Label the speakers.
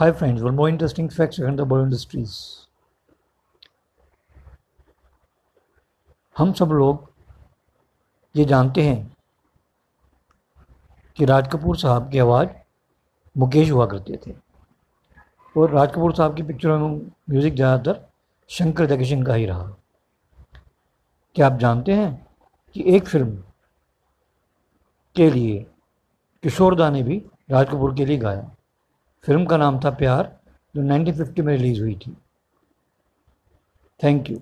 Speaker 1: Hi friends, one more interesting facts regarding the Bollywood industries. हम सब लोग ये जानते हैं कि राज कपूर साहब की आवाज़ मुकेश हुआ करते थे। और राज कपूर साहब की पिक्चरों में म्यूज़िक ज़्यादातर शंकर जयकिशन का ही रहा। क्या आप जानते हैं कि एक फ़िल्म के लिए किशोरदा ने भी राज कपूर के लिए गाया? फ़िल्म का नाम था प्यार जो 1950 में रिलीज़ हुई थी। Thank you